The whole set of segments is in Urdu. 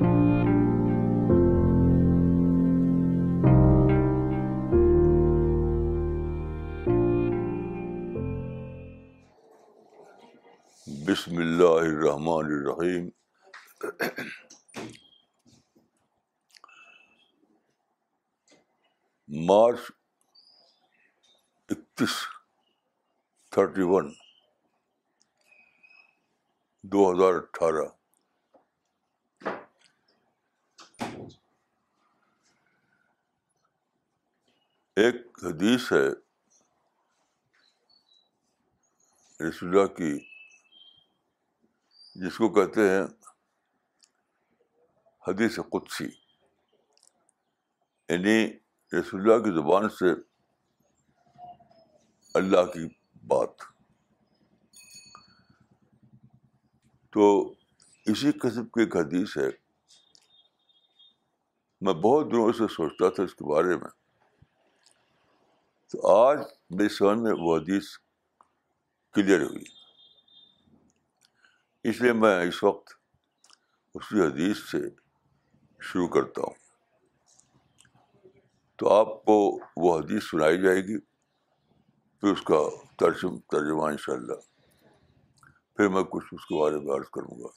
بسم اللہ الرحمن الرحیم مارچ اکتیس تھرٹی ون دو ہزار اٹھارہ ایک حدیث ہے، رسول اللہ کی، جس کو کہتے ہیں حدیث قدسی۔ یعنی رسول اللہ کی زبان سے اللہ کی بات۔ تو اسی قسم کی ایک حدیث ہے۔ میں بہت دنوں سے سوچتا تھا اس کے بارے میں۔ تو آج میری سمجھ میں وہ حدیث کلیئر ہوئی۔ اس لیے میں اس وقت اسی حدیث سے شروع کرتا ہوں۔ تو آپ کو وہ حدیث سنائی جائے گی، پھر اس کا ترجم ترجمہ ان شاء اللہ پھر میں کچھ اس کے بارے میں عرض کروں گا۔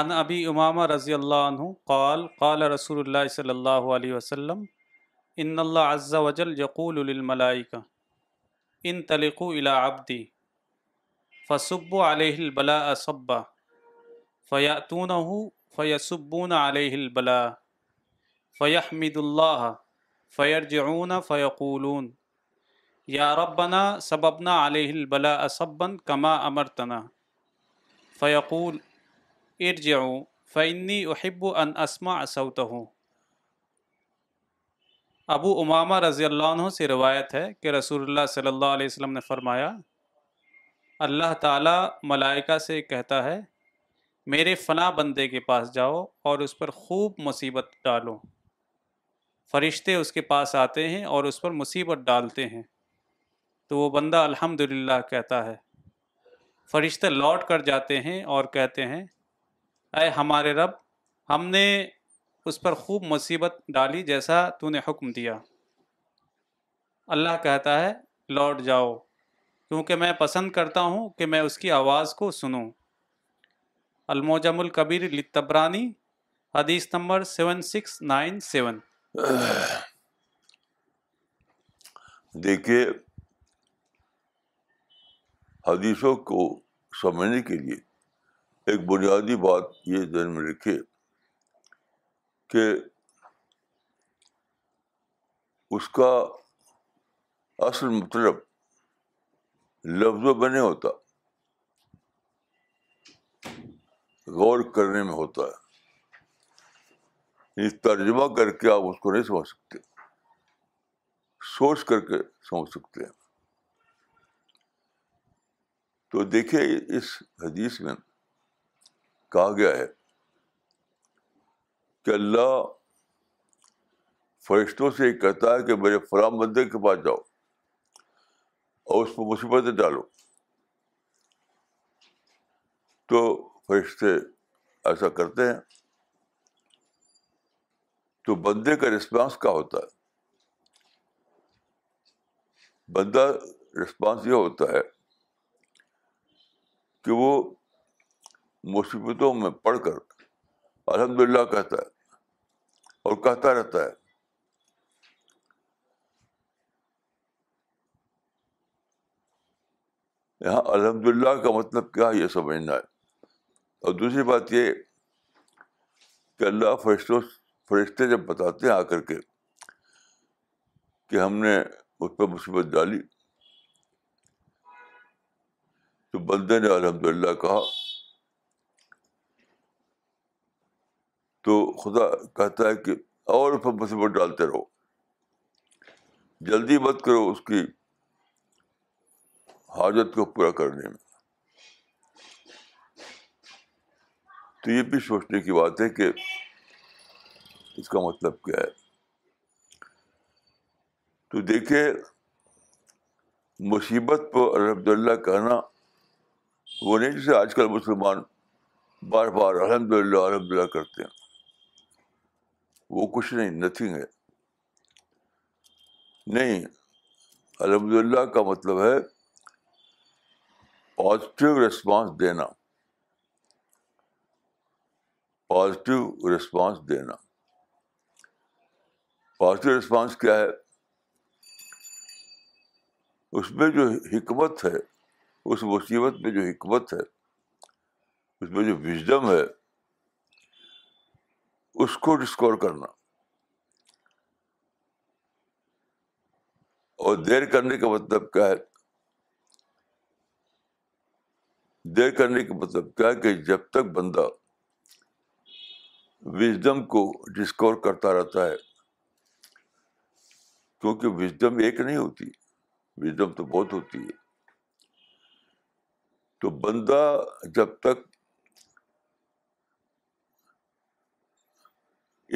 عن ابی امامہ رضی اللہ عنہ قال قال رسول اللہ صلی اللہ علیہ وسلم ان اللہ عز وجل یقول للملائکہ، ان تلقوا الى عبدی فصبوا علیہ البلاء صبا فیأتونہ فیسبون علیہ البلاء، فیحمد اللہ، فیرجعون فیقولون، یا ربنا سببنا علیہ البلاء صبا کما امرتنا فیقول، ارجعوا، فإنی احب ان اسمع صوتہ ابو امامہ رضی اللہ عنہ سے روایت ہے کہ رسول اللہ صلی اللہ علیہ وسلم نے فرمایا، اللہ تعالیٰ ملائکہ سے کہتا ہے، میرے فلاں بندے کے پاس جاؤ اور اس پر خوب مصیبت ڈالو۔ فرشتے اس کے پاس آتے ہیں اور اس پر مصیبت ڈالتے ہیں۔ تو وہ بندہ الحمد کہتا ہے۔ فرشتے لوٹ کر جاتے ہیں اور کہتے ہیں، اے ہمارے رب، ہم نے اس پر خوب مصیبت ڈالی جیسا تو نے حکم دیا۔ اللہ کہتا ہے، لوٹ جاؤ، کیونکہ میں پسند کرتا ہوں کہ میں اس کی آواز کو سنوں۔ الموجم الکبیر لتبرانی حدیث number seven six nine seven. دیکھیے، حدیثوں کو سمجھنے کے لیے ایک بنیادی بات یہ ذہن میں رکھے کہ اس کا اصل مطلب لفظوں میں نہیں ہوتا غور کرنے میں ہوتا ہے۔ یعنی ترجمہ کر کے آپ اس کو نہیں سمجھ سکتے، سوچ کر کے سمجھ سکتے ہیں۔ تو دیکھیے، اس حدیث میں کہا گیا ہے کہ اللہ فرشتوں سے یہ کہتا ہے کہ میرے فلاں بندے کے پاس جاؤ اور اس پہ مصیبتیں ڈالو۔ تو فرشتے ایسا کرتے ہیں۔ تو بندے کا رسپانس کیا ہوتا ہے؟ بندہ رسپانس یہ ہوتا ہے کہ وہ مصیبتوں میں پڑھ کر الحمد للہ کہتا ہے۔ اور کہتا رہتا ہے یہاں الحمد للہ کا مطلب کیا یہ سمجھنا ہے اور دوسری بات یہ کہ اللہ فرشتوں فرشتے جب بتاتے ہیں آ کر کے کہ ہم نے اس پہ مصیبت ڈالی تو بندے نے الحمد للہ کہا تو خدا کہتا ہے کہ اور اس مصیبت ڈالتے رہو۔ جلدی مت کرو اس کی حاجت کو پورا کرنے میں۔ تو یہ بھی سوچنے کی بات ہے کہ اس کا مطلب کیا ہے۔ تو دیکھیے مصیبت پر الحمد للہ کہنا وہ نہیں جسے آج کل مسلمان بار بار الحمد للہ الحمد للہ کرتے ہیں۔ وہ کچھ نہیں نتھنگ ہے نہیں الحمد للہ کا مطلب ہے پازیٹیو ریسپانس دینا۔ پازیٹیو ریسپانس دینا۔ پازیٹیو ریسپانس کیا ہے؟ اس میں جو حکمت ہے، اس مصیبت میں جو حکمت ہے، اس میں جو وژڈم ہے اس کو ڈسکور کرنا۔ اور دیر کرنے کا مطلب کیا ہے؟ دیر کرنے کا مطلب کیا ہے کہ جب تک بندہ وزڈم کو ڈسکور کرتا رہتا ہے، کیونکہ وزڈم ایک نہیں ہوتی وزڈم تو بہت ہوتی ہے۔ تو بندہ جب تک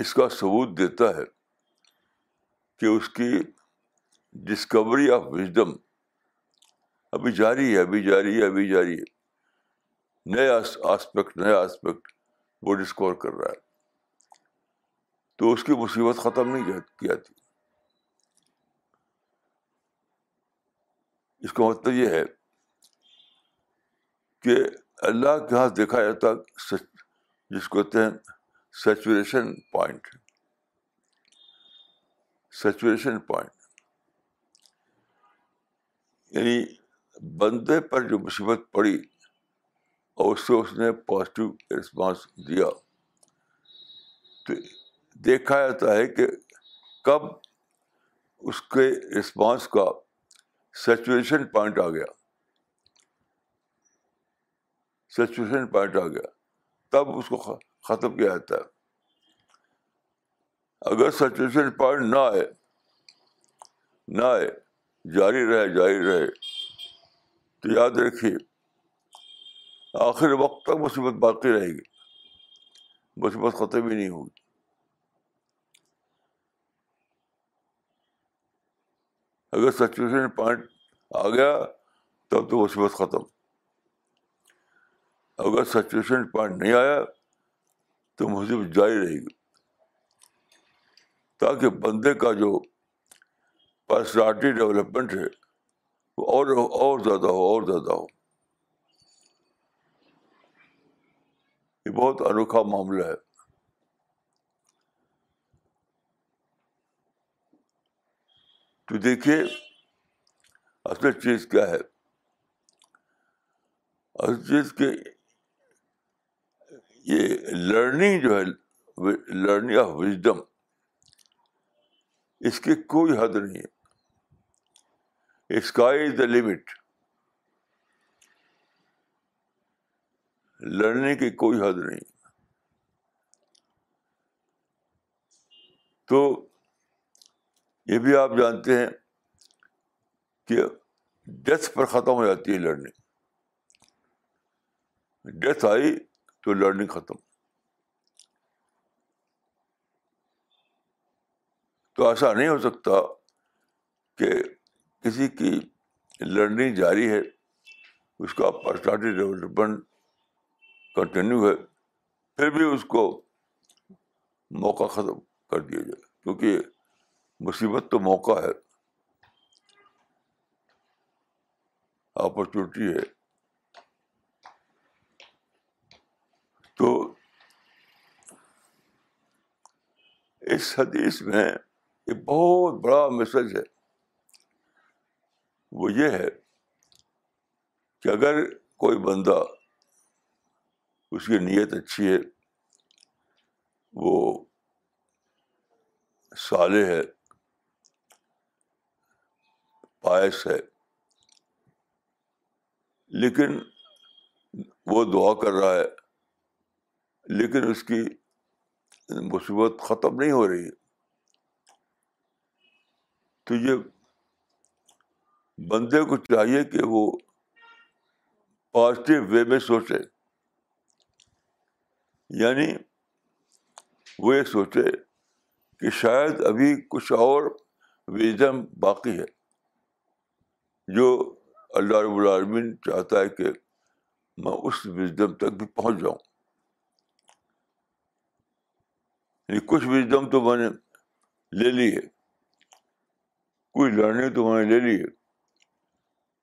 اس کا ثبوت دیتا ہے کہ اس کی ڈسکوری آف وزڈم ابھی جاری ہے، ابھی جاری ہے، ابھی جاری ہے۔ نئے آسپیکٹ نئے آسپیکٹ وہ ڈسکور کر رہا ہے۔ تو اس کی مصیبت ختم نہیں کی جاتی۔ اس کا مطلب یہ ہے کہ اللہ کے ہاتھ دیکھا جاتا سچ، جس کو کہتے ہیں سچوریشن پوائنٹ سچوریشن پوائنٹ۔ یعنی بندے پر جو مصیبت پڑی اور اس سے اس نے پازیٹیو رسپانس دیا۔ تو دیکھا جاتا ہے کہ کب اس کے رسپانس کا سچویشن پوائنٹ آ گیا۔ سچویشن پوائنٹ آ گیا۔ تب اس کو ختم کیا جاتا ہے اگر سچویشن پوائنٹ نہ آئے نہ آئے، جاری رہے جاری رہے، تو یاد رکھیے، آخر وقت تک مصیبت باقی رہے گی۔ مصیبت ختم ہی نہیں ہوگی۔ اگر سچویشن پوائنٹ آ گیا، تب تو مصیبت ختم۔ اگر سچویشن پوائنٹ نہیں آیا تو مصیبت جاری رہے گی۔ تاکہ بندے کا جو پرسنالٹی ڈیولپمنٹ ہے وہ اور اور زیادہ ہو، اور زیادہ ہو۔ یہ بہت انوکھا معاملہ ہے۔ تو دیکھیے، اصل چیز کیا ہے؟ اصل چیز کے یہ لرننگ جو ہے لرننگ آف وزڈم اس کی کوئی حد نہیں ہے۔ اسکائی از دا لمٹ لڑنے کی کوئی حد نہیں۔ تو یہ بھی آپ جانتے ہیں کہ ڈیتھ پر ختم ہو جاتی ہے لرننگ ڈیتھ آئی تو لرننگ ختم۔ تو ایسا نہیں ہو سکتا کہ کسی کی لرننگ جاری ہے، اس کا پرسنالٹی ڈیولپمنٹ کنٹینیو ہے، پھر بھی اس کو موقع ختم کر دیا جائے۔ کیونکہ مصیبت تو موقع ہے اپرچونیٹی ہے۔ تو اس حدیث میں ایک بہت بڑا میسج ہے۔ وہ یہ ہے کہ اگر کوئی بندہ اس کی نیت اچھی ہے، وہ سالے ہے، پائس ہے، لیکن وہ دعا کر رہا ہے لیکن اس کی مصیبت ختم نہیں ہو رہی۔ ہے تو یہ بندے کو چاہیے کہ وہ پازیٹیو وے میں سوچے۔ یعنی وہ یہ سوچے کہ شاید ابھی کچھ اور ویزم باقی ہے۔ جو اللہ رب العالمین چاہتا ہے کہ میں اس وزڈم تک بھی پہنچ جاؤں یعنی یعنی کچھ وزڈم تو میں نے لے لی ہے۔ کچھ لرننگ تو میں نے لے لی ہے۔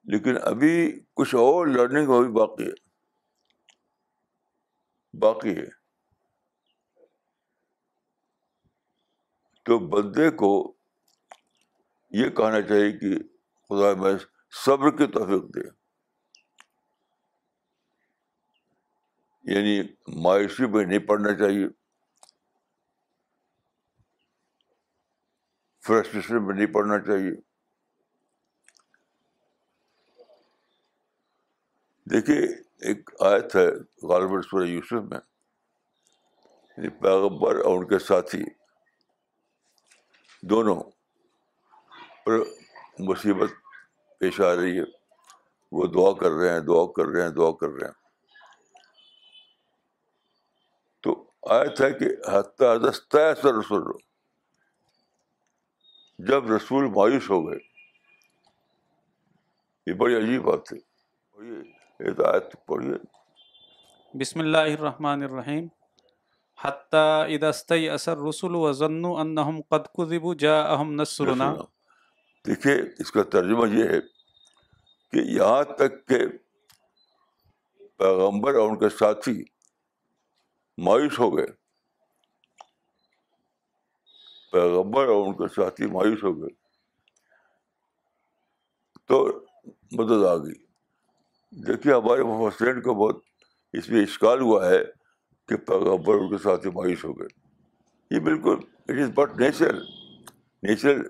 لیکن ابھی کچھ اور لرننگ ابھی باقی ہے۔ باقی ہے۔ تو بندے کو یہ کہنا چاہیے کہ خدا میں صبر کی توفیق دے۔ یعنی مایوسی میں نہیں پڑھنا چاہیے۔ فرسٹریشن میں نہیں پڑھنا چاہیے۔ دیکھیے، ایک آیت ہے غالب سورہ یوسف میں۔ یعنی پیغبر اور ان کے ساتھی، دونوں پر مصیبت پیش آ رہی ہے۔ وہ دعا کر رہے ہیں، دعا کر رہے ہیں، دعا کر رہے ہیں۔ تو آیت ہے کہ حتیٰ سر رسول جب رسول مایوس ہو گئے۔ یہ بڑی عجیب بات ہے۔ پڑھیے بسم اللہ الرحمن الرحیم۔ حتیٰ ادستی اثر رسول و ضن انہم قد کذبوا جاءہم نصرنا۔ دیکھیے اس کا ترجمہ یہ ہے کہ یہاں تک کہ پیغمبر اور ان کے ساتھی مایوس ہو گئے۔ پیغمبر اور ان کے ساتھی مایوس ہو گئے۔ تو مدد آ گئی۔ دیکھیے، ہمارے مفسرین کو بہت اس میں اشکال ہوا ہے کہ پیغمبر ان کے ساتھی مایوس ہو گئے۔ یہ بالکل it is but natural natural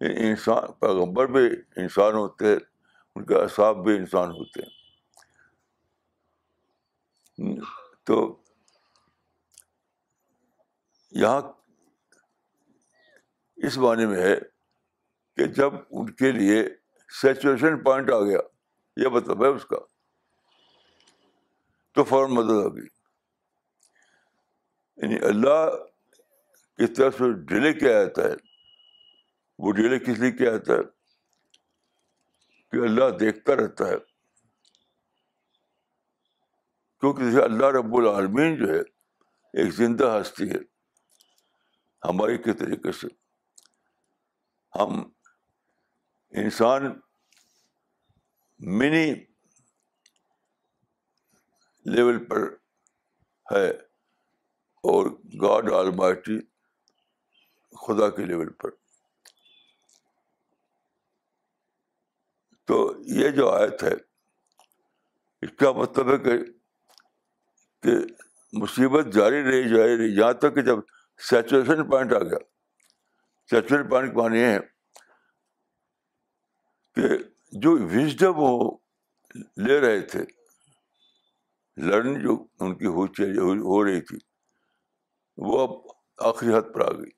انسان، پیغمبر بھی انسان ہوتے ہیں، ان کے اصاب بھی انسان ہوتے ہیں۔ تو یہاں اس معنی میں ہے کہ جب ان کے لیے سیچویشن پوائنٹ آ گیا، یہ مطلب ہے اس کا، تو فوراً مدد آ گئی۔ یعنی اللہ کی طرف سے ڈیلے کیا آتا ہے۔ وہ ڈیلے کس لیے کیا آتا ہے؟ کہ اللہ دیکھتا رہتا ہے۔ کیونکہ اللہ رب العالمین جو ہے، ایک زندہ ہستی ہے۔ ہماری کے طریقے سے۔ ہم انسان منی لیول پر ہے اور گاڈ آلمائٹی خدا کے لیول پر۔ تو یہ جو آیت ہے، اس کا مطلب ہے کہ کہ مصیبت جاری رہی جاری رہی، یہاں تک کہ جب سیچوریشن پوائنٹ آ گیا۔ سیچوریشن پوائنٹ معنی یہ ہے کہ جو وزڈم وہ لے رہے تھے لرن جو ان کی ہو رہی تھی، وہ اب آخری حد پر آ گئی۔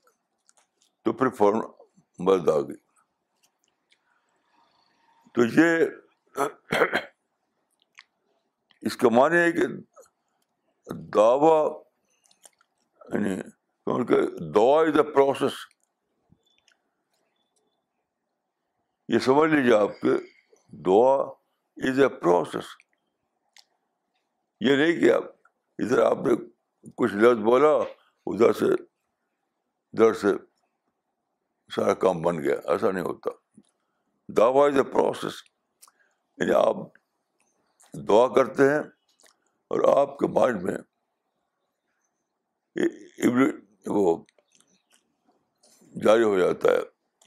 تو پھر فوراً مرد آ گئی۔ تو یہ اس کا معنی ہے کہ دعوی یعنی دعا از اے پروسیس یہ سمجھ لیجیے آپ کے دعا از اے پروسیس یہ نہیں کہ آپ ادھر آپ نے کچھ لفظ بولا ادھر سے ادھر سے سارا کام بن گیا ایسا نہیں ہوتا دعوی از اے پروسیس یعنی آپ دعا کرتے ہیں اور آپ کے مائنڈ میں وہ جاری ہو جاتا ہے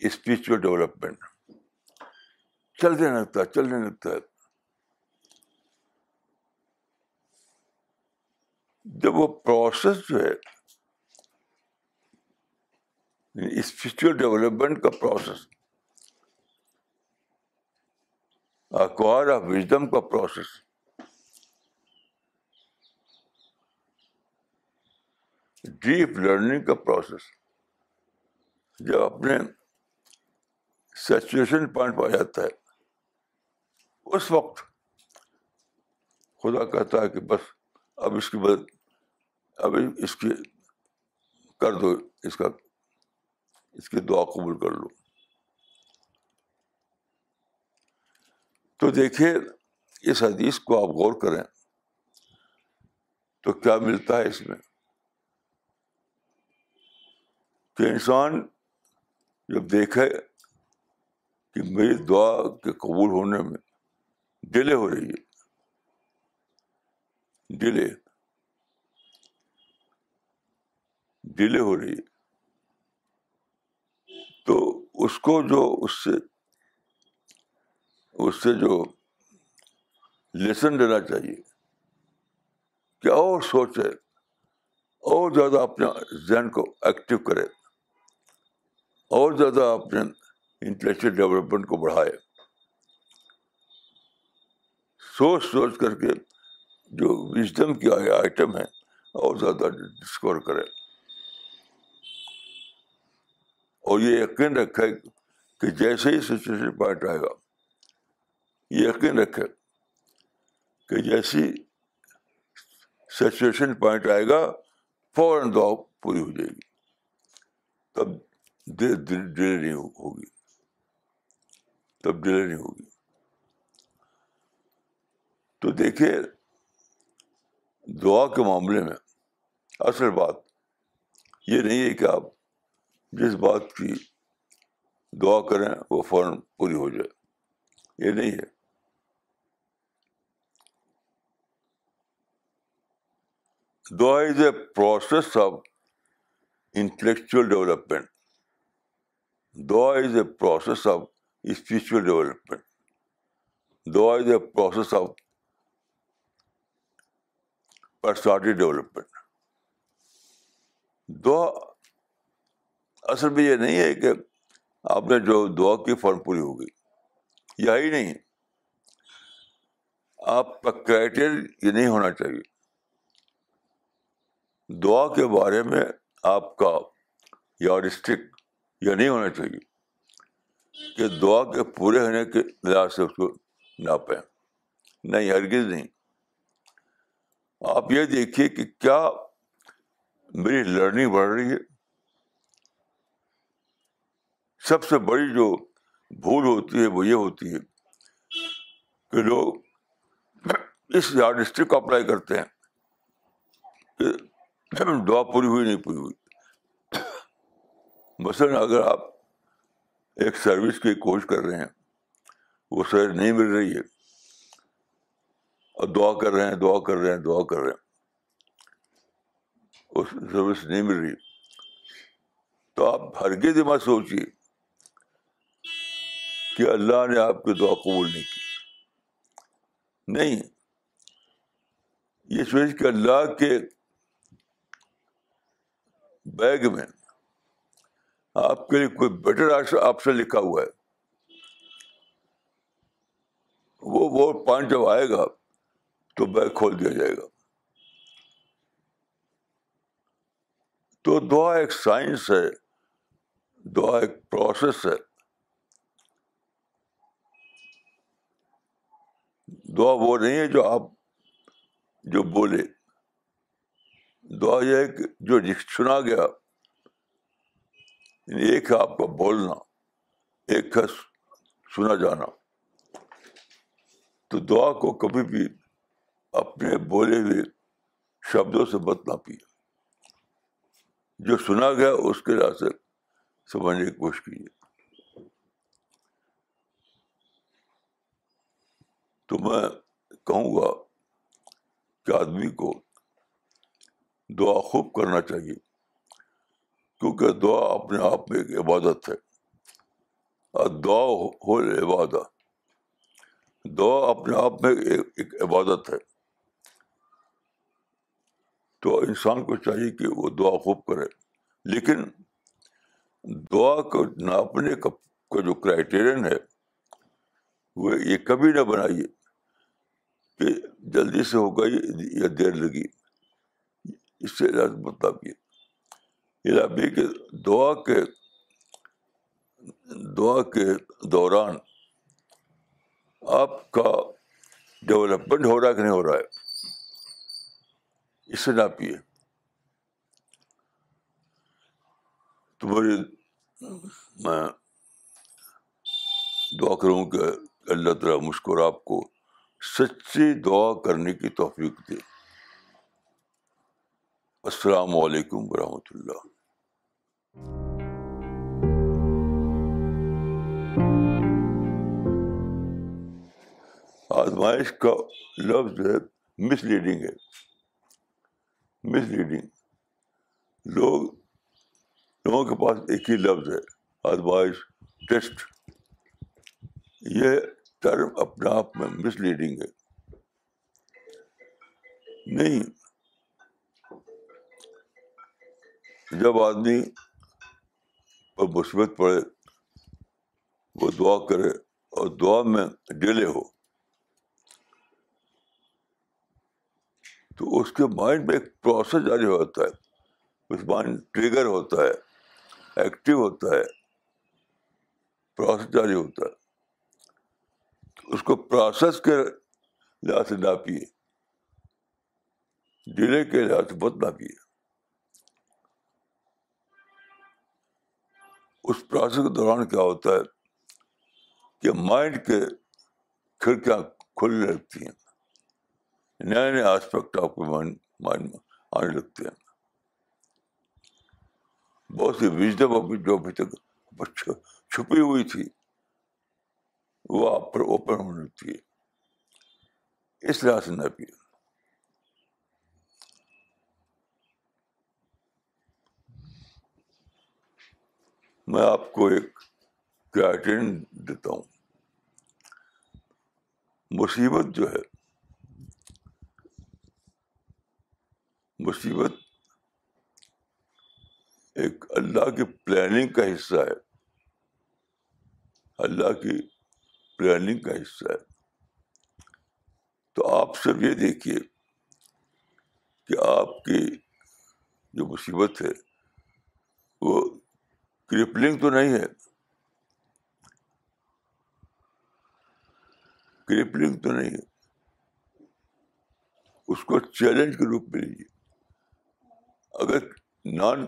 اسپریچل ڈیولپمنٹ چلنے لگتا ہے چلنے لگتا ہے۔ جب وہ پروسیس جو ہے یعنی اسپرچل ڈیولپمنٹ کا پروسیس اکوائر آف وزڈم کا پروسیس ڈیپ لرننگ کا پروسیس۔ جب اپنے سچویشن پوائنٹ پا جاتا ہے، اس وقت خدا کہتا ہے کہ بس اب اس کی مدد، اب اس کی کر دو، اس کا، اس کی دعا قبول کر لو۔ تو دیکھیے، اس حدیث کو آپ غور کریں تو کیا ملتا ہے اس میں؟ کہ انسان جب دیکھے کہ میری دعا کے قبول ہونے میں ڈیلے ہو رہی ہے ڈیلے ڈیلے ہو رہی ہے، تو اس کو جو اس سے اس سے جو لیسن لینا چاہیے، کہ اور سوچے اور زیادہ اپنے ذہن کو ایکٹیو کرے۔ اور زیادہ اپنے انٹلیکچل ڈیولپمنٹ کو بڑھائے سوچ سوچ کر کے جو وزڈم کی آئٹم ہے اور زیادہ ڈسکور کرے اور یہ یقین رکھے کہ جیسے ہی سچویشن پوائنٹ آئے گا، یہ یقین رکھے کہ جیسی سچویشن پوائنٹ آئے گا، فوراً دعا پوری ہو جائے گی۔ تب ڈیلے نہیں ہوگی۔ تب ڈیلے نہیں ہوگی۔ تو دیکھیے، دعا کے معاملے میں اصل بات یہ نہیں ہے کہ آپ جس بات کی دعا کریں وہ فوراً پوری ہو جائے۔ یہ نہیں ہے۔ دعا is a process of intellectual development دعا is a process of spiritual development دعا is a process of personality development دعا اصل میں یہ نہیں ہے کہ آپ نے جو دعا کی فارم پوری ہوگی یہی نہیں. آپ کا کرائٹیریا یہ نہیں ہونا چاہیے. دعا کے بارے میں آپ کا یا یہ نہیں ہونا چاہیے کہ دعا کے پورے ہونے کے لحاظ سے اس کو ناپیں نہیں، ہرگز نہیں۔ آپ یہ دیکھیے کہ کیا میری لرننگ بڑھ رہی ہے۔ سب سے بڑی جو بھول ہوتی ہے وہ یہ ہوتی ہے کہ لوگ اس یار کو اپلائی کرتے ہیں کہ دعا پوری ہوئی نہیں پوری ہوئی۔ مثلاً اگر آپ ایک سروس کی کوشش کر رہے ہیں، وہ سروس نہیں مل رہی ہے، اور دعا کر رہے ہیں، دعا کر رہے ہیں، دعا کر رہے ہیں، اس سروس نہیں مل رہی، تو آپ ہرگز مت سوچیے کہ اللہ نے آپ کی دعا قبول نہیں کی۔ نہیں، یہ سوچ کہ اللہ کے بیگ میں آپ کے لیے کوئی بیٹر آپشن لکھا ہوا ہے۔ وہ وہ پوائنٹ جب آئے گا، تو بیگ کھول دیا جائے گا۔ تو دعا ایک سائنس ہے، دعا ایک پروسیس ہے۔ دعا وہ نہیں ہے جو آپ جو بولے۔ دعا یہ ہے کہ جو سنا گیا۔ ایک ہے آپ کا بولنا، ایک ہے سنا جانا۔ تو دعا کو کبھی بھی اپنے بولے ہوئے شبدوں سے مت نہ پیے جو سنا گیا اس کے لحاظ سے سمجھنے کی کوشش کیجیے۔ تو میں کہوں گا کہ آدمی کو دعا خوب کرنا چاہیے۔ کیونکہ دعا اپنے آپ میں ایک عبادت ہے۔ دعا ہو عبادت۔ دعا اپنے آپ میں ایک عبادت ہے۔ تو انسان کو چاہیے کہ وہ دعا خوب کرے۔ لیکن دعا کو ناپنے کا جو کرائٹیرین ہے، وہ یہ کبھی نہ بنائیے کہ جلدی سے ہوگا یا دیر لگی۔ اس سے مطلب یہ۔ یہ بھی کہ دعا کے دعا کے دوران آپ کا ڈیولپمنٹ ہو رہا ہے کہ نہیں ہو رہا ہے؟ اس سے نہ پیے تمہاری میں دعا کروں کہ اللہ تعالیٰ مشکور آپ کو سچی دعا کرنے کی توفیق دے۔ السلام علیکم ورحمۃ اللہ۔ آزمائش کا لفظ جو ہے مس لیڈنگ ہے۔ مس لیڈنگ لوگ، لوگوں کے پاس ایک ہی لفظ ہے، آزمائش، ٹیسٹ۔ یہ ٹرم اپنے آپ میں مس لیڈنگ ہے۔ نہیں۔ جب آدمی پر مثبت پڑے، وہ دعا کرے اور دعا میں ڈیلے ہو۔ تو اس کے مائنڈ میں ایک پروسیس جاری ہوتا ہے۔ اس مائنڈ ٹریگر ہوتا ہے ایکٹیو ہوتا ہے پروسیس جاری ہوتا ہے۔ اس کو پروسیس کے لحاظ سے ناپیے ڈیلے کے لحاظ سے بہت ناپیے۔ اس پروسیس کے دوران کیا ہوتا ہے کہ مائنڈ کے کھڑکیاں کھلنے لگتی ہیں۔ نئے نئے آسپیکٹ آپ کے مائنڈ مائنڈ میں آنے لگتے ہیں۔ بہت سی وزڈم ابھی جو ابھی تک چھپی ہوئی تھی، وہ آپ پر اوپن ہونے لگتی ہے۔ اس لحاظ سے نہ پیے میں آپ کو ایک کرائٹرین دیتا ہوں۔ مصیبت جو ہے، مصیبت ایک اللہ کی پلاننگ کا حصہ ہے۔ اللہ کی پلاننگ کا حصہ ہے۔ تو آپ سب یہ دیکھیے کہ آپ کی جو مصیبت ہے، وہ کرپلنگ تو نہیں ہے۔ کرپلنگ تو نہیں ہے۔ اس کو چیلنج کے روپ میں لیجیے۔ اگر نان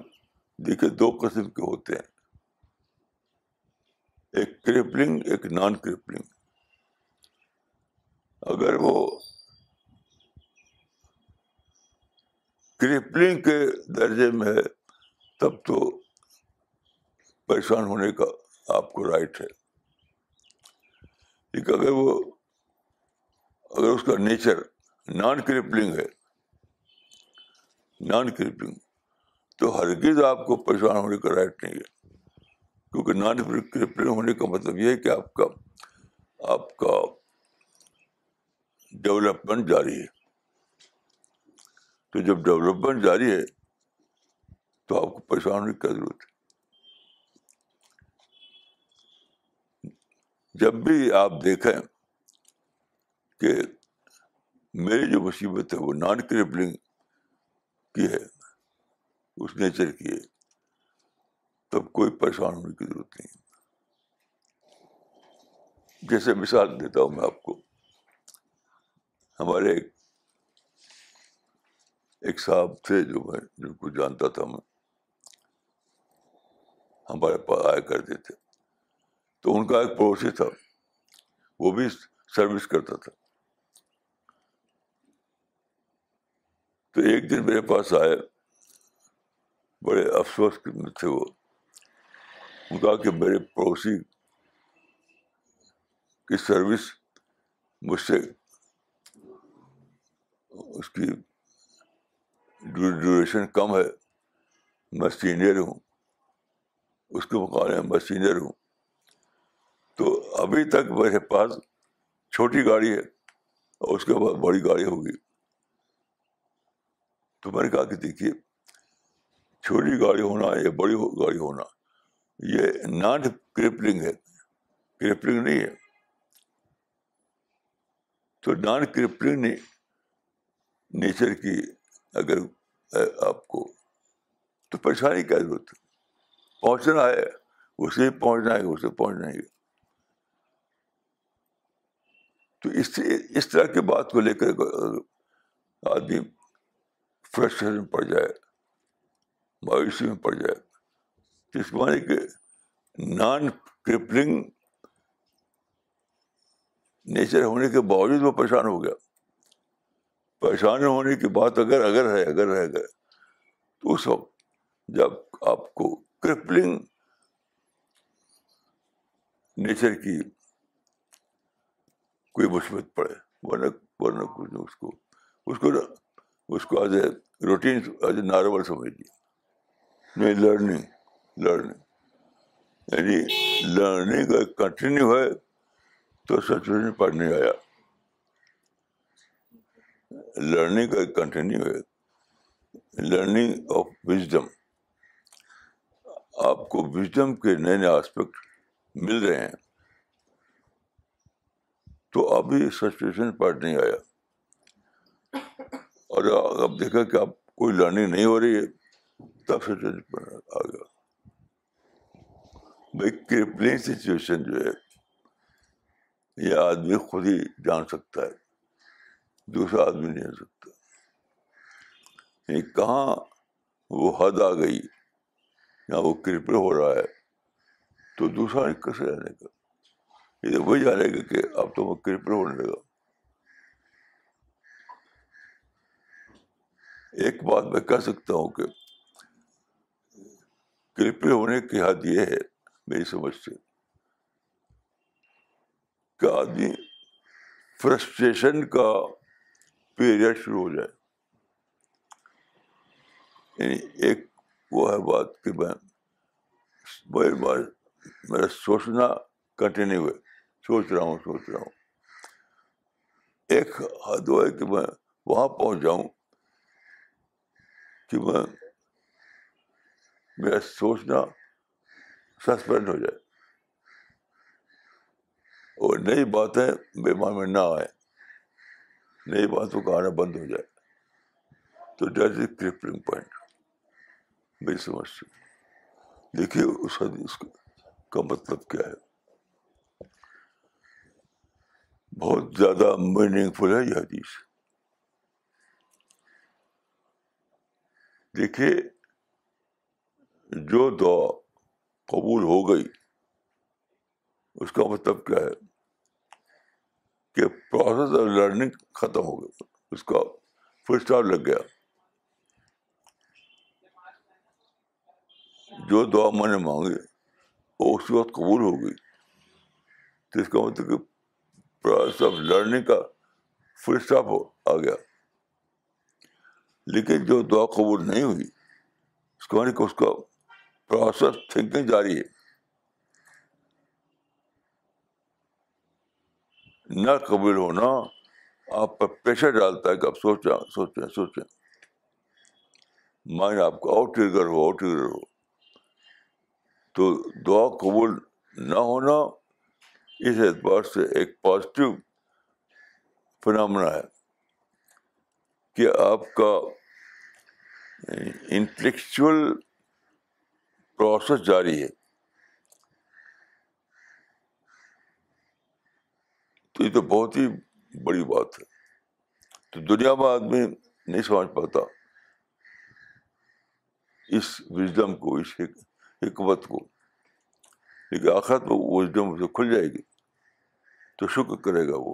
دیکھے دو قسم کے ہوتے ہیں۔ ایک کرپلنگ ایک نان کرپلنگ اگر وہ کرپلنگ کے درجے میں ہے، تب تو پریشان ہونے کا آپ کو رائٹ ہے۔ لیکن اگر وہ اگر اس کا نیچر نان کرپلنگ ہے نان کرپلنگ تو ہرگز آپ کو پریشان ہونے کا رائٹ نہیں ہے۔ کیونکہ نان کرپلنگ ہونے کا مطلب یہ ہے کہ آپ کا آپ کا ڈیولپمنٹ جاری ہے۔ تو جب ڈیولپمنٹ جاری ہے، تو آپ کو پریشان ہونے کی کیا ضرورت ہے؟ جب بھی آپ دیکھیں کہ میری جو مصیبت ہے، وہ نان کرپلنگ کی ہے، اس نیچر کی ہے، تب کوئی پریشان ہونے کی ضرورت نہیں جیسے مثال دیتا ہوں میں آپ کو۔ ہمارے ایک ایک صاحب تھے جو میں، جن کو جانتا تھا میں۔ ہمارے پاس آیا کرتے تھے۔ تو ان کا ایک پڑوسی تھا۔ وہ بھی سروس کرتا تھا۔ تو ایک دن میرے پاس آئے۔ بڑے افسوس تھے وہ۔ ان کہا کہ میرے پڑوسی کی سروس مجھ سے اس کی ڈیوریشن کم ہے۔ میں سینئر ہوں۔ اس کے مقابلے میں میں سینئر ہوں۔ تو ابھی تک میرے پاس چھوٹی گاڑی ہے اور اس کے بعد بڑی گاڑی ہوگی۔ تو میں نے کہا کہ دیکھیے، چھوٹی گاڑی ہونا یا بڑی گاڑی ہونا، یہ نان کرپلنگ ہے۔ کرپلنگ نہیں ہے۔ تو نان کرپلنگ نیچر کی اگر آپ کو تو پریشانی کیا ضرورت ہے۔ پہنچنا ہے اسے پہنچنا ہے اسے پہنچنا ہے۔ تو اس اس طرح کی بات کو لے کر آدمی فرسٹریشن میں پڑ جائے، مایوسی میں پڑ جائے۔ جس معنی کہ نان کرپلنگ نیچر ہونے کے باوجود وہ پریشان ہو گیا۔ پریشان ہونے کی بات اگر اگر ہے اگر رہ گئے، تو اس وقت جب آپ کو کرپلنگ نیچر کی کوئی مثبت پڑے، ورنہ ورنہ کچھ نہیں، اس کو اس کو اس کو as a routine as a normal سمجھ لیے نہیں، لرننگ لرننگ۔ یعنی لرننگ اگر کنٹینیو ہے تو سچویشن پر نہیں آیا۔ لرننگ کا کنٹینیو ہے، لرننگ آف وزڈم آپ کو وزڈم کے نئے نئے آسپیکٹ مل رہے ہیں۔ تو ابھی سچویشن پر نہیں آیا۔ اور اب دیکھا کہ آپ کوئی لرننگ نہیں ہو رہی ہے، تب سچویشن پر آ گیا۔ بھائی کرپلنگ سچویشن جو ہے، یہ آدمی خود ہی جان سکتا ہے، دوسرا آدمی نہیں جان سکتا۔ یعنی کہاں وہ حد آ گئی یا وہ کرپل ہو رہا ہے، تو دوسرا کیسے جانے کا؟ یہ وہی جانے گا کہ اب تو وہ کرپل ہونے لگا۔ ایک بات میں کہہ سکتا ہوں کہ کرپل ہونے کی حد یہ ہے میری سمجھ سے کہ آدمی فرسٹریشن کا پیریڈ شروع ہو جائے۔ یعنی ایک وہ ہے بات کہ میں بار میرا سوچنا کنٹینیو ہے۔ سوچ رہا ہوں، سوچ رہا ہوں۔ ایک حد وہ ہے کہ میں وہاں پہنچ جاؤں کہ میں، میرا سوچنا سسپینڈ ہو جائے۔ اور نئی باتیں بیمار میں نہ آئے نئی باتوں کا آنا بند ہو جائے۔ تو ڈیٹ از کرپلنگ پوائنٹ میری سمجھ سے۔ دیکھیے اس حدیث کا مطلب کیا ہے۔ بہت زیادہ میننگ فل ہے یہ حدیث۔ دیکھیے، جو دعا قبول ہو گئی، اس کا مطلب کیا ہے؟ کہ پروسیس آف لرننگ ختم ہو گیا اس کا فل اسٹاپ لگ گیا۔ جو دعا میں نے مانگی، وہ اس وقت قبول ہو گئی۔ تو اس کا مطلب کہ پروسیس آف لرننگ کا فل اسٹاپ آ گیا۔ لیکن جو دعا قبول نہیں ہوئی، اس کا مطلب یعنی کہ اس کا پروسیس تھنکنگ جاری ہے۔ نہ قبول ہونا آپ پر پریشر ڈالتا ہے کہ آپ سوچیں سوچیں سوچیں۔ مائنڈ آپ کو آؤٹ ٹریگر ہو آؤٹ ٹریگر ہو۔ تو دعا قبول نہ ہونا اس اعتبار سے ایک پازیٹیو فنامنا ہے کہ آپ کا انٹلیکچوئل پروسیس جاری ہے۔ تو یہ تو بہت ہی بڑی بات ہے۔ تو دنیا میں آدمی نہیں سمجھ پاتا اس وزڈم کو، اس حکمت کو۔ لیکن آخر میں وزڈم اسے کھل جائے گی تو شکر کرے گا وہ۔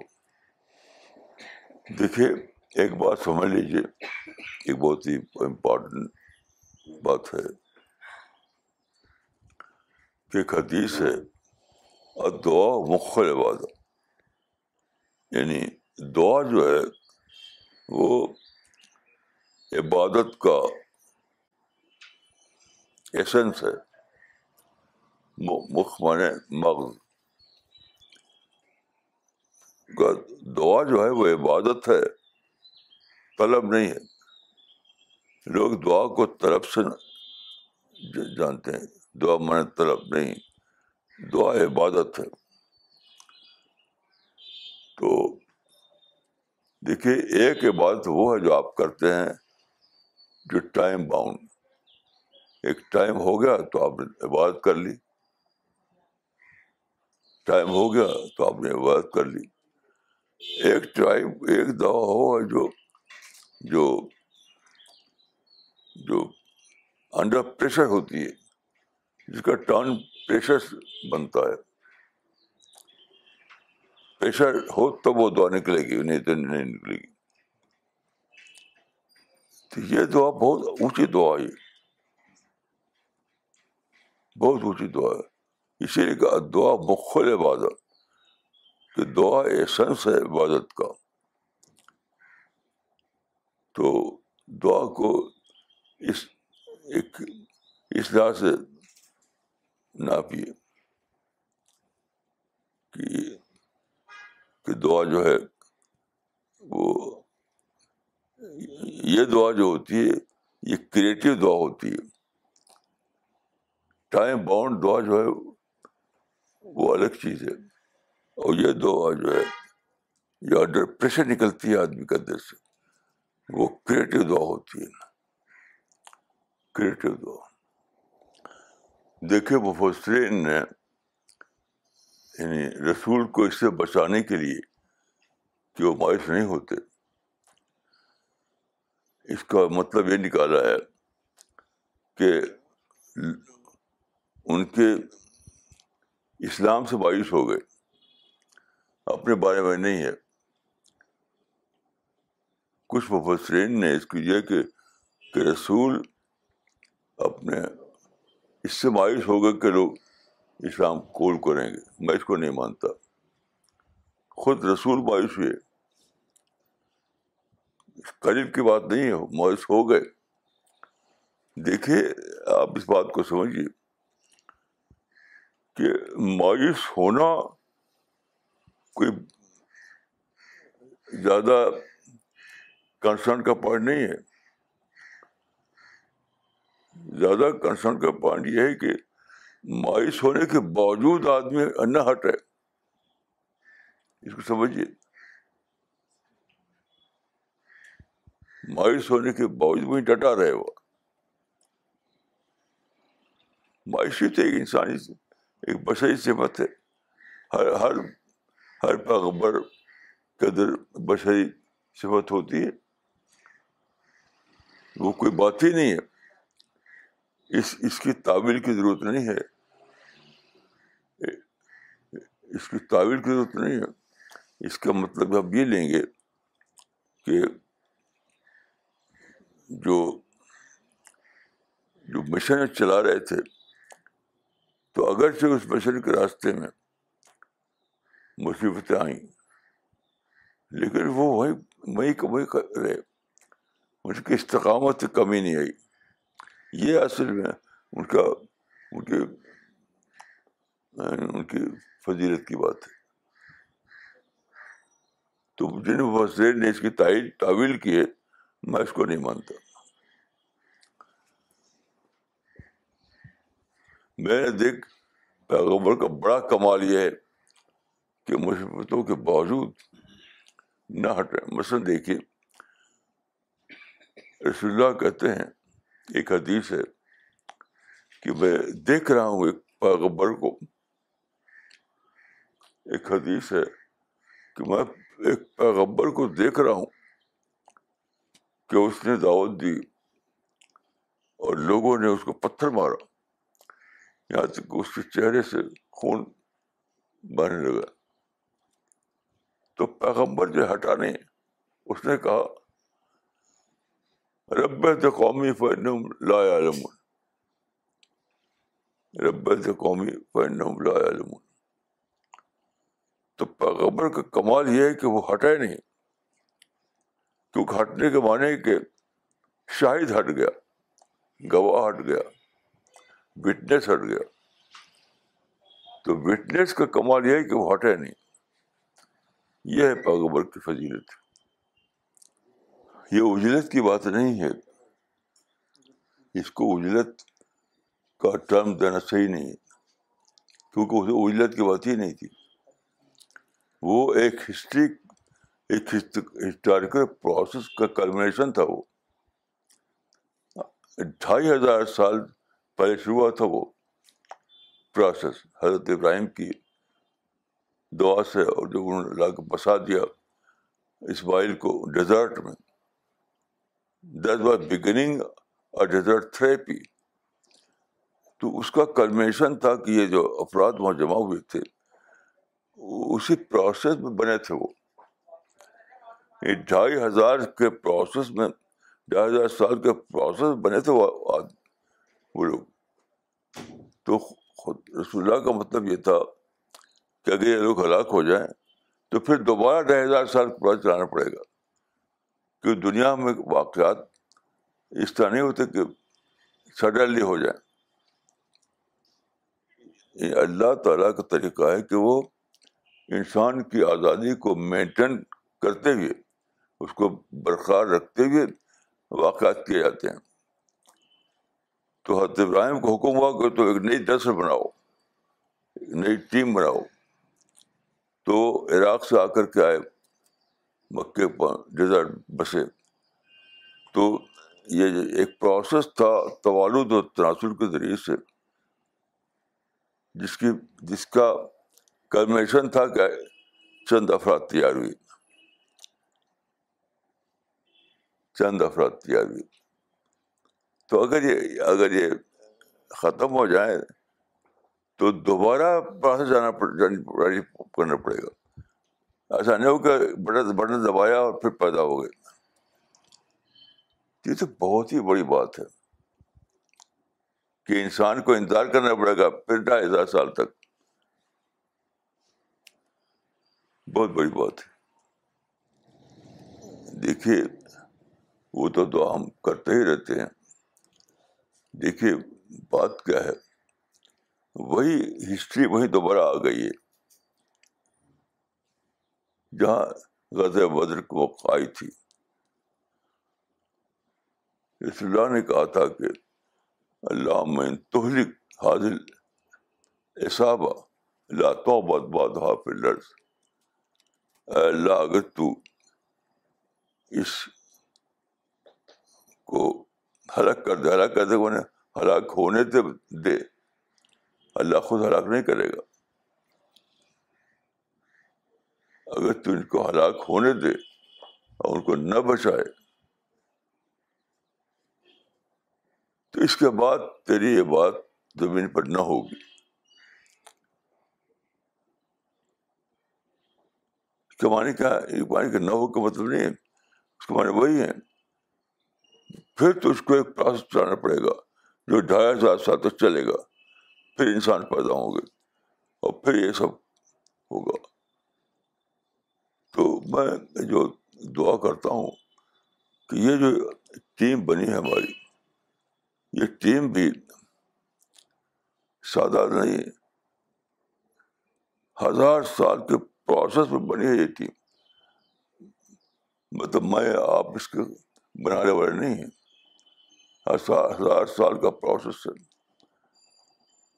دیکھیے، ایک بات سمجھ لیجیے ایک بہت ہی امپورٹنٹ بات ہے۔ کہ حدیث ہے دعا مخل عبادت۔ یعنی دعا جو ہے، وہ عبادت کا ایسنس ہے۔ مخ مانے مغز۔ دعا جو ہے وہ عبادت ہے، طلب نہیں ہے۔ لوگ دعا کو طلب سے جانتے ہیں۔ دعا مانے طلب نہیں دعا عبادت ہے۔ تو دیکھیے، ایک عبادت وہ ہے جو آپ کرتے ہیں جو ٹائم باؤنڈ۔ ایک ٹائم ہو گیا تو آپ نے عبادت کر لی۔ ٹائم ہو گیا تو آپ نے عبادت کر لی۔ ایک ٹائم، ایک دوا ہو جو جو جو انڈر پریشر ہوتی ہے، جس کا ٹرن پریشر بنتا ہے۔ پریشر ہو تب وہ دعا نکلے گی، نہیں تو نہیں نکلے گی۔ تو یہ دعا بہت اونچی دعا ہے۔ بہت اونچی دعا ہے۔ اسی لیے کہا دعا مخل عبادت، کہ دعا ایسنس ہے عبادت کا۔ تو دعا کو اس ایک اس لحاظ سے ناپیے کہ کہ دعا جو ہے وہ یہ دعا جو ہوتی ہے، یہ کریٹو دعا ہوتی ہے۔ ٹائم باؤنڈ دعا جو ہے وہ الگ چیز ہے۔ اور یہ دعا جو ہے، یہ انڈر پریشر نکلتی ہے آدمی کے اندر سے۔ وہ کریٹو دعا ہوتی ہے۔ کریٹو دعا۔ دیکھے مفسرین نے یعنی رسول کو اس سے بچانے کے لیے کہ وہ مایوس نہیں ہوتے۔ اس کا مطلب یہ نکالا ہے کہ ان کے اسلام سے مایوس ہو گئے۔ اپنے بارے میں نہیں ہے۔ کچھ مفسرین نے اس کی یہ کہ رسول اپنے اس سے مایوس ہو گئے کہ لوگ اسلام قول کریں گے۔ میں اس کو نہیں مانتا۔ خود رسول مایوس ہوئے۔ قریب کی بات نہیں ہے، مایوس ہو گئے۔ دیکھیے، آپ اس بات کو سمجھیے۔ کہ مایوس ہونا کوئی زیادہ کنسرن کا پوائنٹ نہیں ہے۔ زیادہ کنسرن کا پوائنٹ یہ ہے کہ مایوس ہونے کے باوجود آدمی نہ ہٹے اس کو سمجھیے۔ مایوس ہونے کے باوجود وہیں ڈٹا رہے وہ مایوسی تو ایک انسانی سے ایک بشری صفت ہے۔ ہر ہر ہر پیغبر کے اندر بشری صفت ہوتی ہے۔ وہ کوئی بات ہی نہیں ہے۔ اس اس کی تعویل کی ضرورت نہیں ہے۔ اس کی تعویل کی ضرورت نہیں ہے۔ اس کا مطلب آپ یہ لیں گے کہ جو جو مشن چلا رہے تھے تو اگرچہ اس مشن کے راستے میں مصیبتیں آئیں، لیکن وہ وہی وہی وہی رہے، ان کی استقامت سے کمی نہیں آئی۔ یہ اصل میں ان کا، ان کے، ان کی فضیلت کی بات ہے۔ تو جن وزیر نے اس کی تعویل کی ہے، میں اس کو نہیں مانتا۔ میں نے دیکھ پیغمبر کا بڑا کمال یہ ہے کہ مصیبتوں کے باوجود نہ ہٹے مثلاً دیکھیے، رسول اللہ کہتے ہیں، ایک حدیث ہے کہ میں دیکھ رہا ہوں ایک پیغبر کو۔ ایک حدیث ہے کہ میں ایک پیغبر کو دیکھ رہا ہوں کہ اس نے دعوت دی اور لوگوں نے اس کو پتھر مارا۔ یہاں تک اس کے چہرے سے خون بہنے لگا۔ تو پیغمبر جو ہٹا نہیں اس نے کہا، رب قومی فن لا علم رب قومی فن لا علم تو پیغبر کا کمال یہ ہے کہ وہ ہٹے نہیں۔ کیونکہ ہٹنے کے معنی کہ شاہد ہٹ گیا، گواہ ہٹ گیا۔ وٹنس ہٹ گیا۔ تو وٹنس کا کمال یہ ہے کہ وہ ہٹے نہیں۔ یہ ہے پیغبر کی فضیلت۔ یہ اجلت کی بات نہیں ہے۔ اس کو اجلت کا ٹرم دینا صحیح نہیں ہے۔ کیونکہ اسے اجلت کی بات ہی نہیں تھی۔ وہ ایک ہسٹری، ایک ہسٹوریکل پروسیس کا کلمنیشن تھا وہ۔ ڈھائی ہزار سال پہلے شروع ہوا تھا وہ پروسیس حضرت ابراہیم کی دعا سے اور جب انہوں نے لا کے بسا دیا اسماعیل کو ڈیزرٹ میں. دیٹ واز بگننگ اور ڈیزرٹ تھریپی تو اس کا کلمنیشن تھا کہ یہ جو افراد وہاں جمع ہوئے تھے، اسی پروسیس میں بنے تھے وہ. ڈھائی ہزار کے پروسیس میں، ڈھائی ہزار سال کے پروسیس میں بنے تھے وہ وہ لوگ تو خود رسول اللہ کا مطلب یہ تھا کہ اگر یہ لوگ ہلاک ہو جائیں تو پھر دوبارہ ڈھائی ہزار سال پورا چلانا پڑے گا۔ کیونکہ دنیا میں واقعات اس طرح نہیں ہوتے کہ سڈنلی ہو جائیں۔ اللہ تعالیٰ کا طریقہ ہے کہ وہ انسان کی آزادی کو مینٹین کرتے ہوئے، اس کو برقرار رکھتے ہوئے واقعات کیے جاتے ہیں۔ تو حضرت ابراہیم کو حکم ہوا کہ تو ایک نئی نسل بناؤ، ایک نئی ٹیم بناؤ۔ تو عراق سے آ کر کے آئے، مکے پر ڈیزرٹ بسے۔ تو یہ ایک پروسیس تھا توالد و تناسل کے ذریعے سے، جس کی، جس کا کلمیشن تھا کہ چند افراد تیار ہوئی چند افراد تیار ہوئی تو اگر یہ اگر یہ ختم ہو جائے تو دوبارہ پاس جانا کرنا پڑے گا۔ ایسا نہیں ہو کہ بٹن بٹن دبایا اور پھر پیدا ہو گئے۔ یہ تو بہت ہی بڑی بات ہے کہ انسان کو انتظار کرنا پڑے گا پھر ڈھائی ہزار سال تک۔ بہت بڑی بات ہے۔ دیکھیے، وہ تو دعا ہم کرتے ہی رہتے ہیں۔ دیکھیے، بات کیا ہے؟ وہی ہسٹری وہی دوبارہ آ گئی ہے، جہاں غز بدر کو موقع آئی تھی۔ اس اللہ نے کہا تھا کہ اللہ میں تہلک حاضل اصابہ لا تو بد باد حافظ اللہ، اگر تو اس کو ہلاک کر دے، ہلاک کر دے انہیں ہلاک ہونے دے دے۔ اللہ خود ہلاک نہیں کرے گا۔ اگر تو ان کو ہلاک ہونے دے اور ان کو نہ بچائے، تو اس کے بعد تیری یہ بات زمین پر نہ ہوگی۔ اس کے معنی کیا نہ ہو کا مطلب نہیں ہے۔ اس کے معنی وہی ہے پھر تو اس کو ایک پروسیس چلانا پڑے گا جو ڈھائی ہزار سال تک چلے گا، پھر انسان پیدا ہوں گے اور پھر یہ سب ہوگا۔ تو میں جو دعا کرتا ہوں کہ یہ جو ٹیم بنی ہے ہماری، یہ ٹیم بھی سادہ نہیں، ہزار سال کے پروسیس میں بنی ہے یہ ٹیم۔ مطلب میں آپ اس کے بنانے والے نہیں ہیں۔ ہزار سال کا پروسیس ہے۔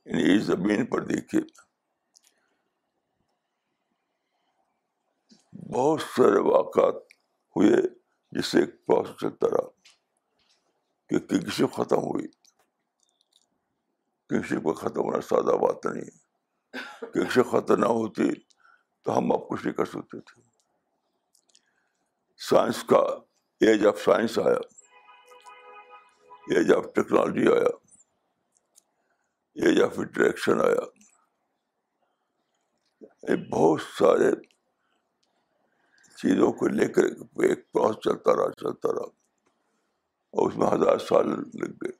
یعنی اس زمین پر دیکھیے۔ بہت سارے واقعات ہوئے جس سے ایک پروسیس چلتا رہا کہ کسی ختم ہوئی۔ کسی کو ختم ہونا سادہ بات نہیں ہے۔ کسی ختم نہ ہوتی تو ہم اب کچھ نہیں کر سکتے تھے۔ سائنس کا ایج آف سائنس آیا۔ ایج آف ٹیکنالوجی آیا ایج آف انٹریکشن آیا بہت سارے چیزوں کو لے کر ایک پروسیس چلتا رہا چلتا رہا، اور اس میں ہزار سال لگ گئے۔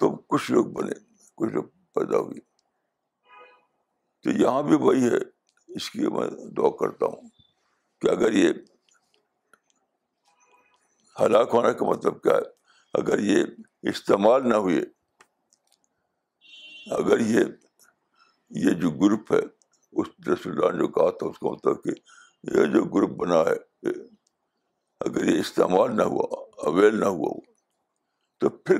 تو کچھ لوگ بنے، کچھ لوگ پیدا ہوئے۔ تو یہاں بھی وہی ہے، اس کی میں دعا کرتا ہوں کہ اگر یہ ہلاک ہونے کا مطلب کیا ہے اگر یہ استعمال نہ ہوئے، اگر یہ یہ جو گروپ ہے، اس رسول اللہ نے جو کہا تھا، اس کا مطلب کہ یہ جو گروپ بنا ہے، اگر یہ استعمال نہ ہوا، اویل نہ ہوا، تو پھر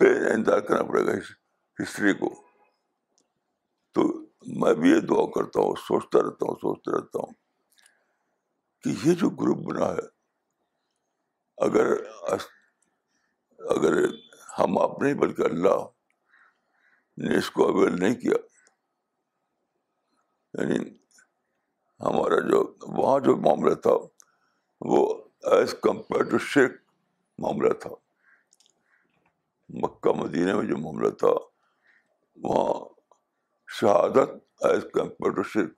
پھر انتظار کرنا پڑے گا ہسٹری کو۔ تو میں بھی یہ دعا کرتا ہوں، سوچتا رہتا ہوں، سوچتا رہتا ہوں کہ یہ جو گروپ بنا ہے، اگر اگر ہم آپ نہیں بلکہ اللہ نے اس کو اویل نہیں کیا یعنی ہمارا جو، وہاں جو معاملہ تھا، وہ ایز کمپیئر ٹو شرک معاملہ تھا۔ مکہ، مدینہ میں جو معاملہ تھا، وہاں شہادت ایز کمپیئر ٹو شرک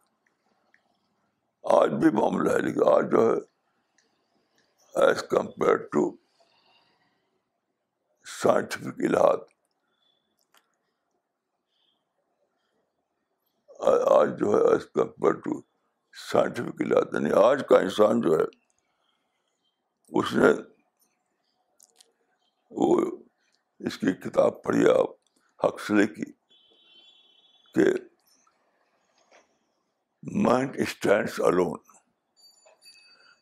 آج بھی معاملہ ہے، لیکن آج جو ہے ایز کمپیئر ٹو سائنٹیفک الحاط آج جو ہے ایز کمپیئر ٹو سائنٹیفک الحاط یعنی آج کا انسان جو ہے، اس نے وہ اس کی کتاب پڑھی، آپ حقصلے کی کہ مائنڈ اسٹینڈس الون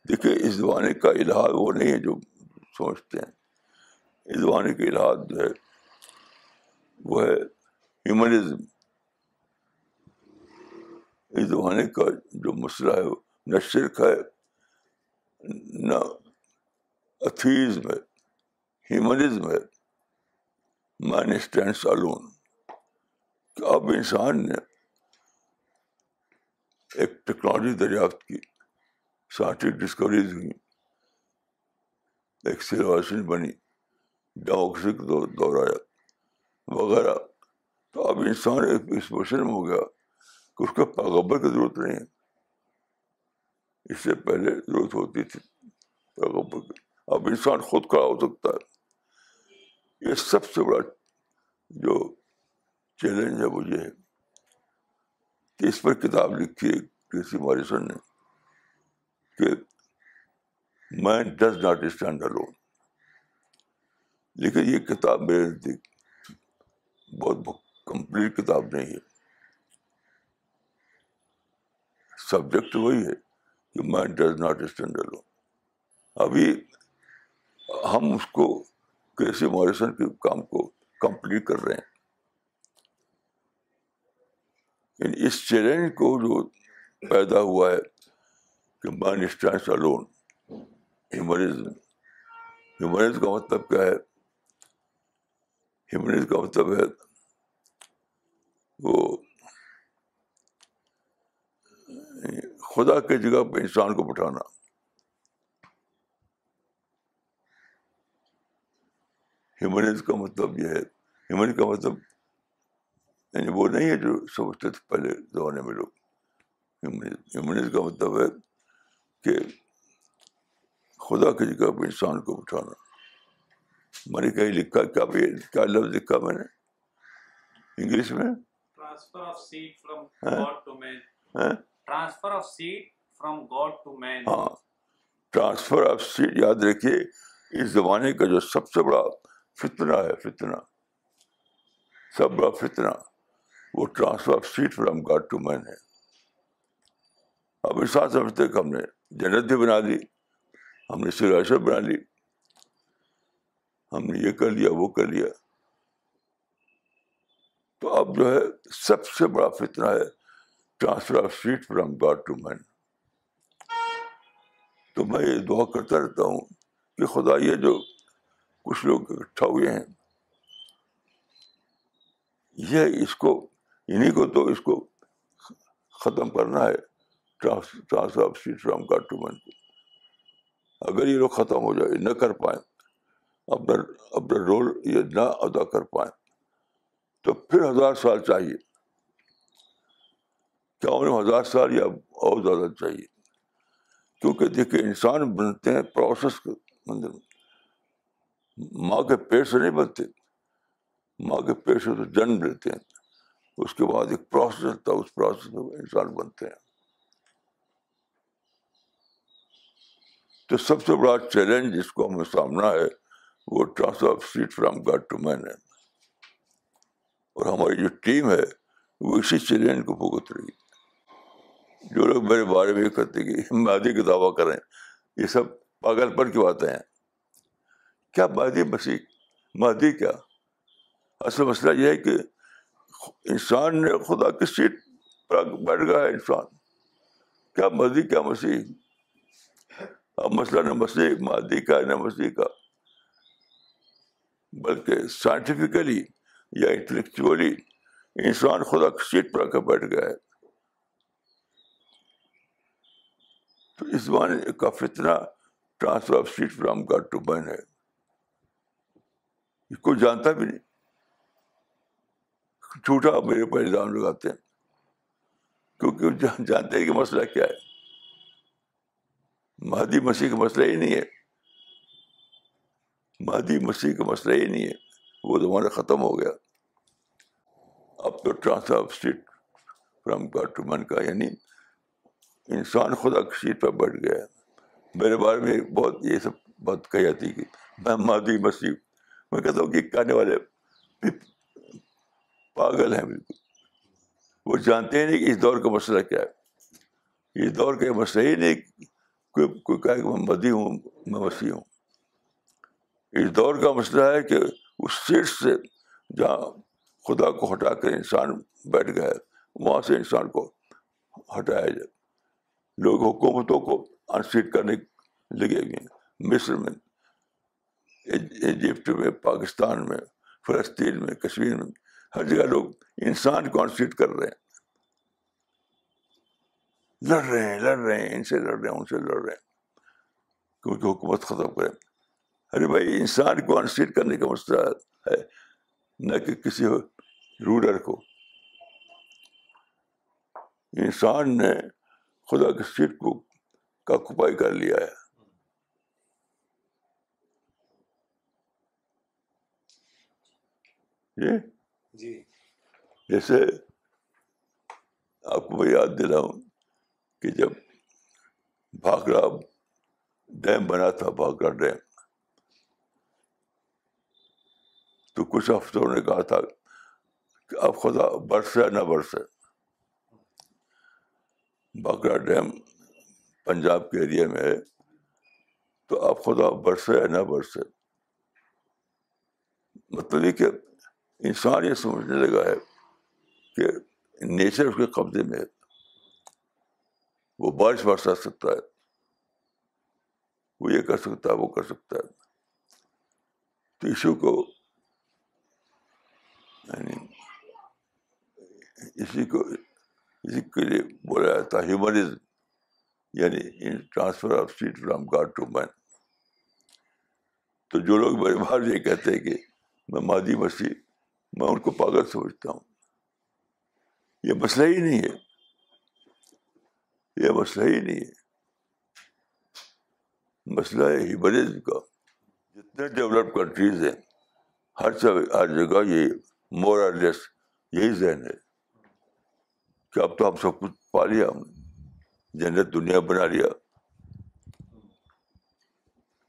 دیکھیے، اس زمانے کا الحاظ وہ نہیں ہے جو سوچتے ہیں۔ اس زمانے کے الحاظ جو ہے، وہ ہے ہیومنزم اس زمانے کا جو مسئلہ ہے نہ شرک ہے، نہ اتھیزم ہے ہیومنزم ہے۔ مین اسٹینڈس الون کہ اب انسان نے ایک ٹیکنالوجی دریافت کی سائنٹفک ڈسکوریز ہوئی ایک سیلوائزیشن بنی۔ ڈیموکریسی کا دور آیا وغیرہ۔ تو اب انسان ایک اس مشن میں ہو گیا کہ اس کو پیغبر کی ضرورت نہیں ہے۔ اس سے پہلے ضرورت ہوتی تھی پیغبر کی۔ اب انسان خود کھڑا ہو سکتا ہے۔ یہ سب سے بڑا جو چیلنج ہے وہ یہ ہے کہ اس پر کتاب لکھی ہے کسی ماریسن نے کہ man does not stand alone لیکن یہ کتاب میرے نزدیک بہت کمپلیٹ کتاب نہیں ہے۔ سبجیکٹ وہی ہے کہ man does not stand alone ابھی ہم اس کو کیسی ماریسن کے کام کو کمپلیٹ کر رہے ہیں۔ یعنی اس چیلنج کو جو پیدا ہوا ہے کہ man stands alone humanism. Humanism کا مطلب کیا ہے؟ ہیومنزم کا مطلب ہے وہ خدا کی جگہ پہ انسان کو بٹھانا ہیومنز کا مطلب یہ ہے ہیومن کا مطلب یعنی وہ نہیں ہے جو سمجھتے تھے پہلے زمانے میں لوگ ہیومنز کا مطلب ہے کہ خدا کی جگہ پہ انسان کو بٹھانا میں نے کہیں لکھا کیا کیا لفظ لکھا میں نے؟ انگلش میں؟ ہاں؟ ٹرانسفر آف سیٹ یاد رکھیے اس زمانے کا جو سب سے بڑا فتنہ ہے فتنہ۔ سب بڑا فتنہ وہ transfer of seat from God to man ہے۔ اب ساتھ سمجھتے کہ ہم نے جنت بھی بنا دی ہم نے سراش بنا لی۔ ہم نے یہ کر لیا، وہ کر لیا۔ تو اب جو ہے، سب سے بڑا فتنہ ہے transfer of seat from God to man تو میں یہ دعا کرتا رہتا ہوں کہ خدا، یہ جو کچھ لوگ اکٹھا ہوئے ہیں، یہ اس کو انہیں کو تو اس کو ختم کرنا ہے فرام گاڈ ٹو مین کو۔ اگر یہ لوگ ختم ہو جائے، نہ کر پائیں۔ اپنا اپنا رول یہ نہ ادا کر پائیں۔ تو پھر ہزار سال چاہیے۔ کیا انہیں ہزار سال یا اور زیادہ چاہیے؟ کیونکہ دیکھیے انسان بنتے ہیں پروسیس کے اندر ماں کے پیٹ سے نہیں بنتے۔ ماں کے پیٹ سے تو جنم لیتے ہیں۔ اس کے بعد ایک پروسیس ہوتا ہے، اس پروسیس میں انسان بنتے ہیں۔ تو سب سے بڑا چیلنج جس کو ہمیں سامنا ہے وہ transfer of seat from God to man ہے۔ اور ہماری جو ٹیم ہے، وہ اسی چیلنج کو بھگت رہی ہے۔ جو لوگ میرے بارے میں یہ کہتے کہ مادی کا دعویٰ کریں، یہ سب پاگل پر کی باتیں ہیں۔ کیا مادی مسیح؟ مادی کیا؟ اصل مسئلہ یہ ہے کہ انسان نے خدا کی سیٹ پر بیٹھ گیا ہے انسان۔ کیا مادی، کیا مسیح؟ اب مسئلہ نہ مسیح، مادی کا نہ مسیح کا۔ بلکہ سائنٹیفکلی یا انٹلیکچولی انسان خدا کی سیٹ پر آ کر بیٹھ گیا ہے۔ تو اس زمانے کا فتنا transfer of seat from God to man ہے۔ اس کو جانتا بھی نہیں۔ جھوٹا میرے پر الزام لگاتے ہیں۔ کیونکہ جانتے ہیں کہ مسئلہ کیا ہے۔ مہدی مسیح کا مسئلہ ہی نہیں ہے۔ مہدی مسیح کا مسئلہ ہی نہیں ہے، وہ زمانہ ختم ہو گیا۔ اب تو transfer of seat from God to man کا یعنی انسان خدا کی سیٹ پر بیٹھ گیا۔ ہے میرے بارے میں بہت یہ سب بات کہی جاتی کہ میں مادی مسیح، میں کہتا ہوں کہ کہنے والے پاگل ہیں۔ بالکل وہ جانتے ہی نہیں کہ اس دور کا مسئلہ کیا ہے۔ اس دور کا مسئلہ ہی نہیں کوئی کوئی کہے کہ میں مدی ہوں، میں مسیح ہوں۔ اس دور کا مسئلہ ہے کہ اس سیٹ سے جہاں خدا کو ہٹا کر انسان بیٹھ گیا ہے، وہاں سے انسان کو ہٹایا جائے۔ لوگ حکومتوں کو انسیٹ کرنے لگے ہوئے ہیں۔ مصر میں، ایجپٹ میں، پاکستان میں، فلسطین میں، کشمیر میں، ہر جگہ لوگ انسان کو انسیٹ کر رہے ہیں۔ لڑ رہے ہیں، لڑ رہے ہیں، ان سے لڑ رہے ہیں، ان سے لڑ رہے ہیں۔ کیونکہ حکومت ختم کریں ارے بھائی انسان کو انسیٹ کرنے کا مسئلہ ہے۔ نہ کہ کسی رولر کو۔ انسان نے خدا کی سیٹ کو کا کپائی کر لیا ہے۔ جی۔ جیسے آپ کو میں یاد دلاؤں کہ جب بھاگڑا ڈیم بنا تھا بھاگڑا ڈیم۔ تو کچھ افسروں نے کہا تھا کہ اب خدا برسے نہ برسے بھاگڑا ڈیم پنجاب کے ایریا میں ہے، تو اب خدا برسے یا نہ برسے۔ مطلب یہ کہ انسان یہ سمجھنے لگا ہے کہ نیچر اس کے قبضے میں ہے۔ وہ بارش برسا سکتا ہے، وہ یہ کر سکتا ہے، وہ کر سکتا ہے۔ تو ایشو کو یعنی اسی کو، اسی کے لیے بولا جاتا ہیومنزم یعنی transfer of seat from God to man تو جو لوگ میرے باہر یہ کہتے ہیں کہ میں مادی مسیح، میں ان کو پاگل سمجھتا ہوں۔ یہ مسئلہ ہی نہیں ہے۔ یہ مسئلہ ہی نہیں ہے۔ مسئلہ ہے ہیومنزم کا۔ جتنے ڈیولپ کنٹریز ہیں، ہر جگہ ہر جگہ یہ مور اور لیس یہی ذہن ہے کہ اب تو ہم سب کچھ پا لیا ہم نے، جنت دنیا بنا لیا۔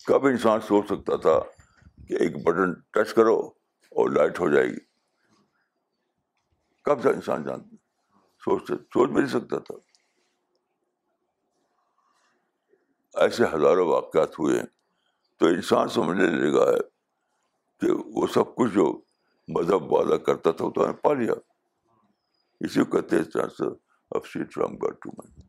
کب انسان سوچ سکتا تھا کہ ایک بٹن ٹچ کرو اور لائٹ ہو جائے گی؟ کب تھا انسان جانتا؟ سوچ سوچ بھی نہیں سکتا تھا۔ ایسے ہزاروں واقعات ہوئے ہیں تو انسان سمجھنے لگا ہے کہ وہ سب کچھ جو مذہب وعدہ کرتا تھا تو میں پا لیا۔ اسی کو کہتے ہیں transfer of seat from God to man